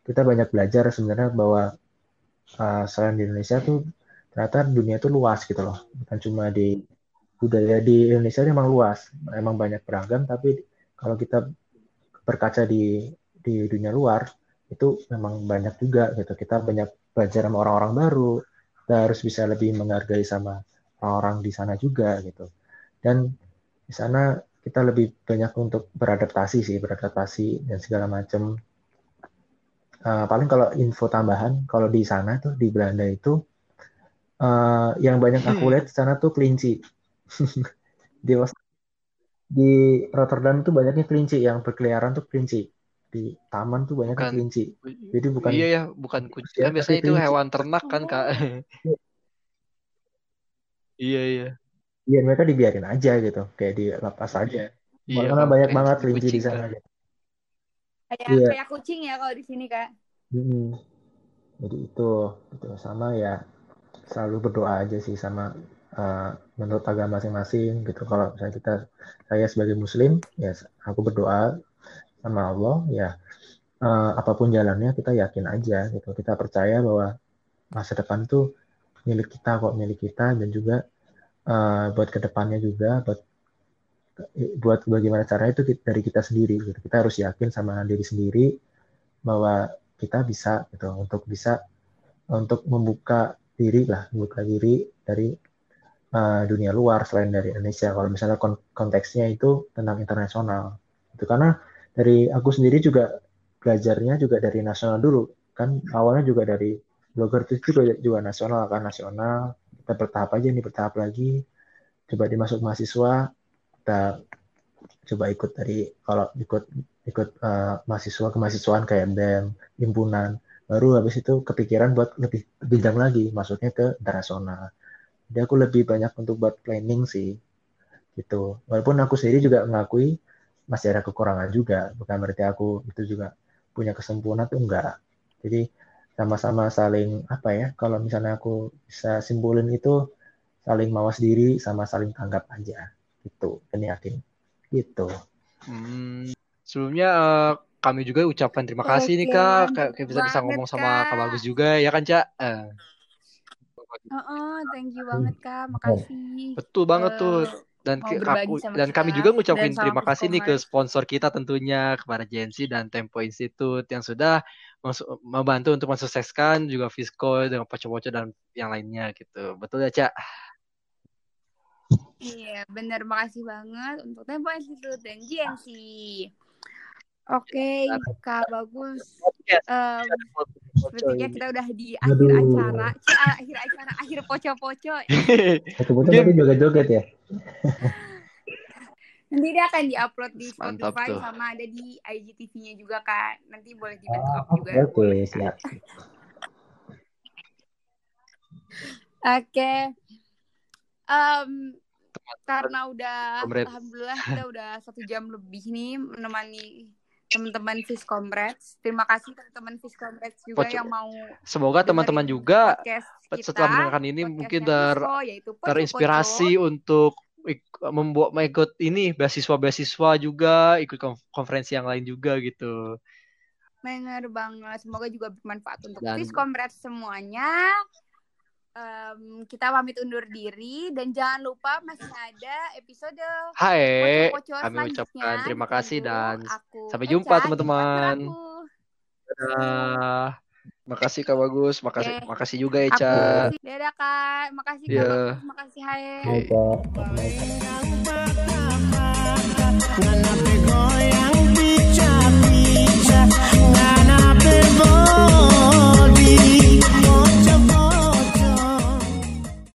kita banyak belajar sebenarnya bahwa uh, selain di Indonesia tuh ternyata dunia itu luas gitu loh, bukan cuma di budaya di Indonesia ini memang luas, emang banyak beragam, tapi kalau kita berkaca di di dunia luar itu memang banyak juga gitu, kita banyak belajar sama orang-orang baru, kita harus bisa lebih menghargai sama orang-orang di sana juga gitu. Dan di sana kita lebih banyak untuk beradaptasi sih, beradaptasi dan segala macam. Uh, paling kalau info tambahan, kalau di sana tuh di Belanda itu uh, yang banyak aku hmm. lihat di sana tuh kelinci. di di Rotterdam tuh banyaknya kelinci yang berkeliaran tuh kelinci di taman tuh banyak bukan, kelinci. Jadi bukan Iya ya, bukan kucing. Kan biasanya itu hewan ternak kan, Kak. iya, iya. Iya, mereka dibiarin aja gitu, kayak di lepas aja. Iya, Karena banyak banget kelinci di sana gitu. Kayak iya. kayak kucing ya kalau di sini, Kak. Hmm. Jadi itu, itu sama ya selalu berdoa aja sih sama uh, menurut agama masing-masing gitu. Kalau misalnya kita saya sebagai muslim ya aku berdoa sama Allah ya uh, apa pun jalannya kita yakin aja gitu kita percaya bahwa masa depan tuh milik kita kok milik kita dan juga uh, buat ke depannya juga buat buat bagaimana caranya itu dari kita sendiri gitu. kita harus yakin sama diri sendiri bahwa kita bisa gitu untuk bisa untuk membuka diri lah membuka diri dari uh, dunia luar selain dari Indonesia. Kalau misalnya konteksnya itu tentang internasional itu karena dari aku sendiri juga belajarnya juga dari nasional dulu kan. Awalnya juga dari blogger itu juga juga nasional kan. Nasional kita bertahap aja nih bertahap lagi. Coba dimasuk mahasiswa kita coba ikut dari kalau ikut ikut uh, mahasiswa kemahasiswaan kayak BEM himpunan baru habis itu kepikiran buat lebih bidang lagi masuknya ke internasional. Jadi aku lebih banyak untuk buat planning sih gitu. Walaupun aku sendiri juga mengakui masih ada kekurangan juga bukan berarti aku itu juga punya kesempurnaan tuh enggak. Jadi sama-sama saling apa ya kalau misalnya aku bisa simpulin itu saling mawas diri sama saling tanggap aja gitu dan yakin gitu hmm, sebelumnya uh, kami juga ucapkan terima kasih nih kak kayak bisa bisa ngomong sama kak bagus juga ya kan cak uh. Oh, oh, thank you banget kak, makasih. Betul banget uh, tuh dan ke, aku, dan kami juga ngucapin terima kasih nih ke sponsor kita tentunya kepada Jensi dan Tempo Institute yang sudah membantu untuk mensukseskan juga Visco dengan poco-poco dan yang lainnya gitu. Betul ya, Cak? Iya, benar. Makasih banget untuk Tempo Institute dan GNC. Oke, okay, Kak Bagus. Um, sepertinya kita udah di akhir acara, akhir acara, akhir poco-poco. Poco-poco tapi joget-joget ya. Nanti dia akan diupload di Spotify sama ada di IGTV-nya juga kak. Nanti boleh di oh, juga. Oke, okay, siap. Oke. Okay. Um, karena udah alhamdulillah kita udah satu jam lebih nih menemani teman-teman Fish Comrades. Terima kasih teman-teman Fish Comrades juga Poco- yang mau Semoga teman-teman juga kita, setelah mendengarkan ini mungkin ter Poco terinspirasi untuk ik- membuat ikut ini beasiswa-beasiswa juga, ikut konf- konferensi yang lain juga gitu. Bener banget. Semoga juga bermanfaat untuk Dan- Fish Comrades semuanya um, kita pamit undur diri dan jangan lupa masih ada episode Hai, kami ucapkan terima kasih dan aku sampai jumpa teman-teman. Dadah. Makasih Kak Bagus, makasih okay. makasih juga Eca. Aku, dadah Kak, makasih Kak yeah. Makasih Hai.